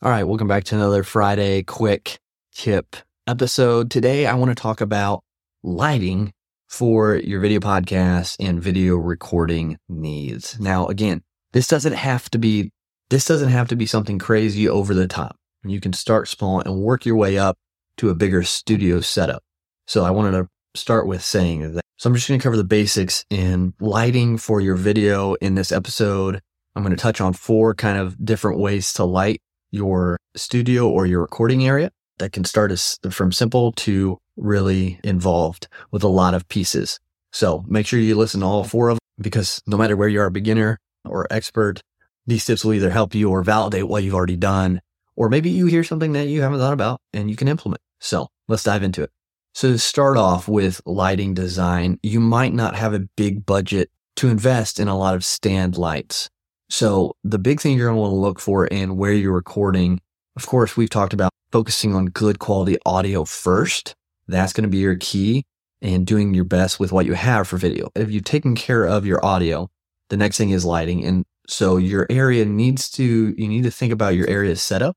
All right, welcome back to another Friday quick tip episode. Today, I want to talk about lighting for your video podcast and video recording needs. Now, again, this doesn't have to be this doesn't have to be something crazy over the top. You can start small and work your way up to a bigger studio setup. So I wanted to start with saying that. So I'm just going to cover the basics in lighting for your video in this episode. I'm going to touch on four kind of different ways to light your studio or your recording area that can start as, from simple to really involved with a lot of pieces. So make sure you listen to all four of them because no matter where you are a beginner or expert, these tips will either help you or validate what you've already done, or maybe you hear something that you haven't thought about and you can implement. So let's dive into it. So to start off with lighting design, you might not have a big budget to invest in a lot of stand lights. So the big thing you're going to want to look for in where you're recording, of course, we've talked about focusing on good quality audio first. That's going to be your key and doing your best with what you have for video. If you've taken care of your audio, the next thing is lighting. And so your area needs to, you need to think about your area setup.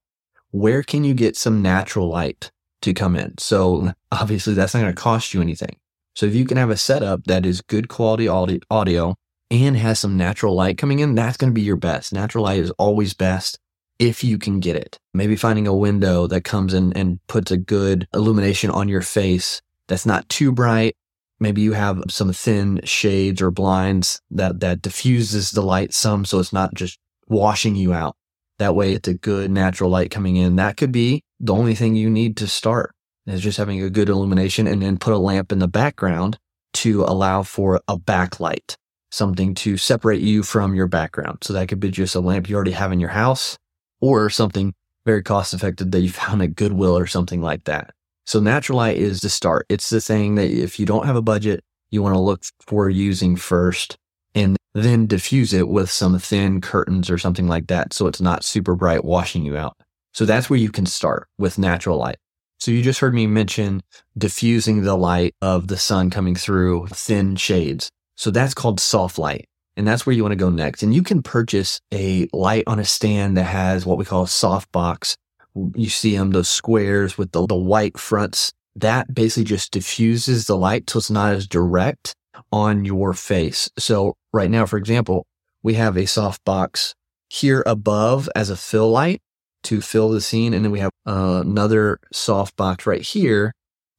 Where can you get some natural light to come in? So obviously that's not going to cost you anything. So if you can have a setup that is good quality audio and has some natural light coming in, that's going to be your best. Natural light is always best if you can get it. Maybe finding a window that comes in and puts a good illumination on your face that's not too bright. Maybe you have some thin shades or blinds that, that diffuses the light some so it's not just washing you out. That way it's a good natural light coming in. That could be the only thing you need to start is just having a good illumination and then put a lamp in the background to allow for a backlight something to separate you from your background. So that could be just a lamp you already have in your house or something very cost effective that you found at Goodwill or something like that. So natural light is the start. It's the thing that if you don't have a budget, you want to look for using first and then diffuse it with some thin curtains or something like that. So it's not super bright washing you out. So that's where you can start with natural light. So you just heard me mention diffusing the light of the sun coming through thin shades. So that's called soft light. And that's where you want to go next. And you can purchase a light on a stand that has what we call a soft box. You see them, those squares with the, the white fronts. That basically just diffuses the light so it's not as direct on your face. So right now, for example, we have a soft box here above as a fill light to fill the scene. And then we have uh, another soft box right here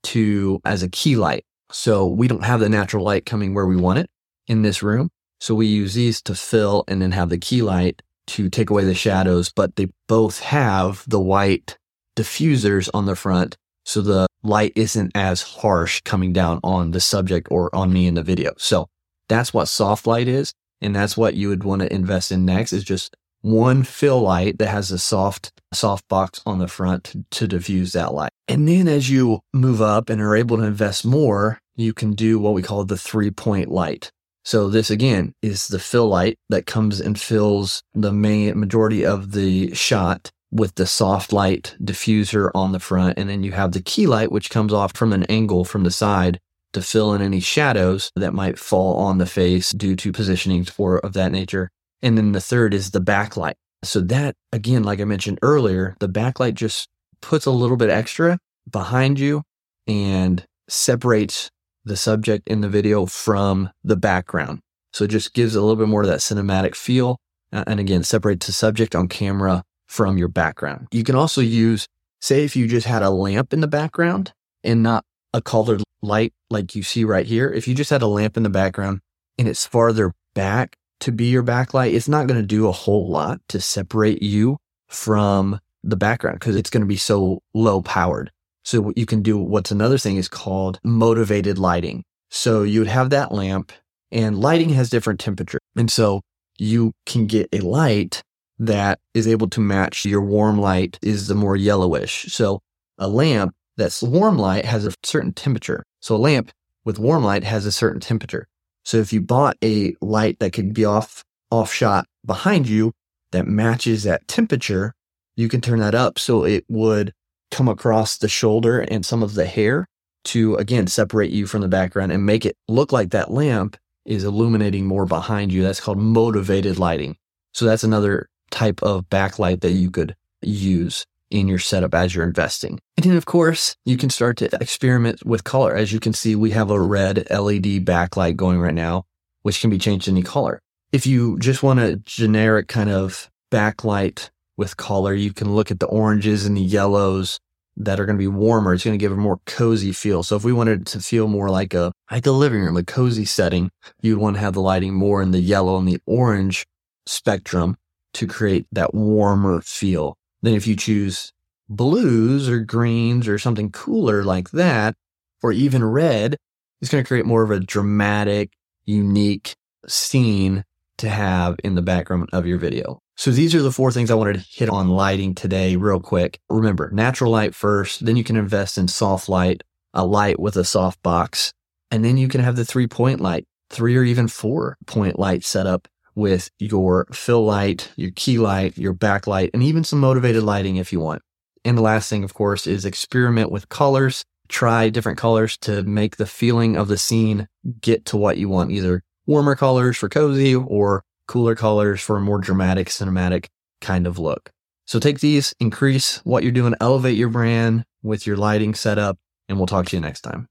to as a key light. So we don't have the natural light coming where we want it in this room. So we use these to fill and then have the key light to take away the shadows, but they both have the white diffusers on the front. So the light isn't as harsh coming down on the subject or on me in the video. So that's what soft light is. And that's what you would want to invest in next is just one fill light that has a soft, soft box on the front to, to diffuse that light. And then as you move up and are able to invest more, you can do what we call the three point light. So this again is the fill light that comes and fills the main majority of the shot with the soft light diffuser on the front. And then you have the key light, which comes off from an angle from the side to fill in any shadows that might fall on the face due to positioning or of that nature. And then the third is the backlight. So that again, like I mentioned earlier, the backlight just puts a little bit extra behind you and separates the subject in the video from the background. So it just gives a little bit more of that cinematic feel. And again, separate the subject on camera from your background. You can also use, say, if you just had a lamp in the background and not a colored light like you see right here. If you just had a lamp in the background and it's farther back to be your backlight, it's not going to do a whole lot to separate you from the background because it's going to be so low powered. So what you can do what's another thing is called motivated lighting. So you would have that lamp and lighting has different temperature. And so you can get a light that is able to match your warm light is the more yellowish. So a lamp that's warm light has a certain temperature. So a lamp with warm light has a certain temperature. So if you bought a light that could be off, off shot behind you that matches that temperature, you can turn that up so it would come across the shoulder and some of the hair to again separate you from the background and make it look like that lamp is illuminating more behind you. That's called motivated lighting. So that's another type of backlight that you could use in your setup as you're investing. And then, of course, you can start to experiment with color. As you can see, we have a red LED backlight going right now, which can be changed any color. If you just want a generic kind of backlight with color, you can look at the oranges and the yellows that are going to be warmer. It's going to give a more cozy feel. So if we wanted to feel more like a, like a living room, a cozy setting, you'd want to have the lighting more in the yellow and the orange spectrum to create that warmer feel. Then if you choose blues or greens or something cooler like that, or even red, it's going to create more of a dramatic, unique scene to have in the background of your video. So these are the four things I wanted to hit on lighting today real quick. Remember, natural light first, then you can invest in soft light, a light with a soft box, and then you can have the three point light, three or even four point light setup with your fill light, your key light, your backlight, and even some motivated lighting if you want. And the last thing, of course, is experiment with colors. Try different colors to make the feeling of the scene get to what you want, either warmer colors for cozy or cooler colors for a more dramatic, cinematic kind of look. So take these, increase what you're doing, elevate your brand with your lighting setup, and we'll talk to you next time.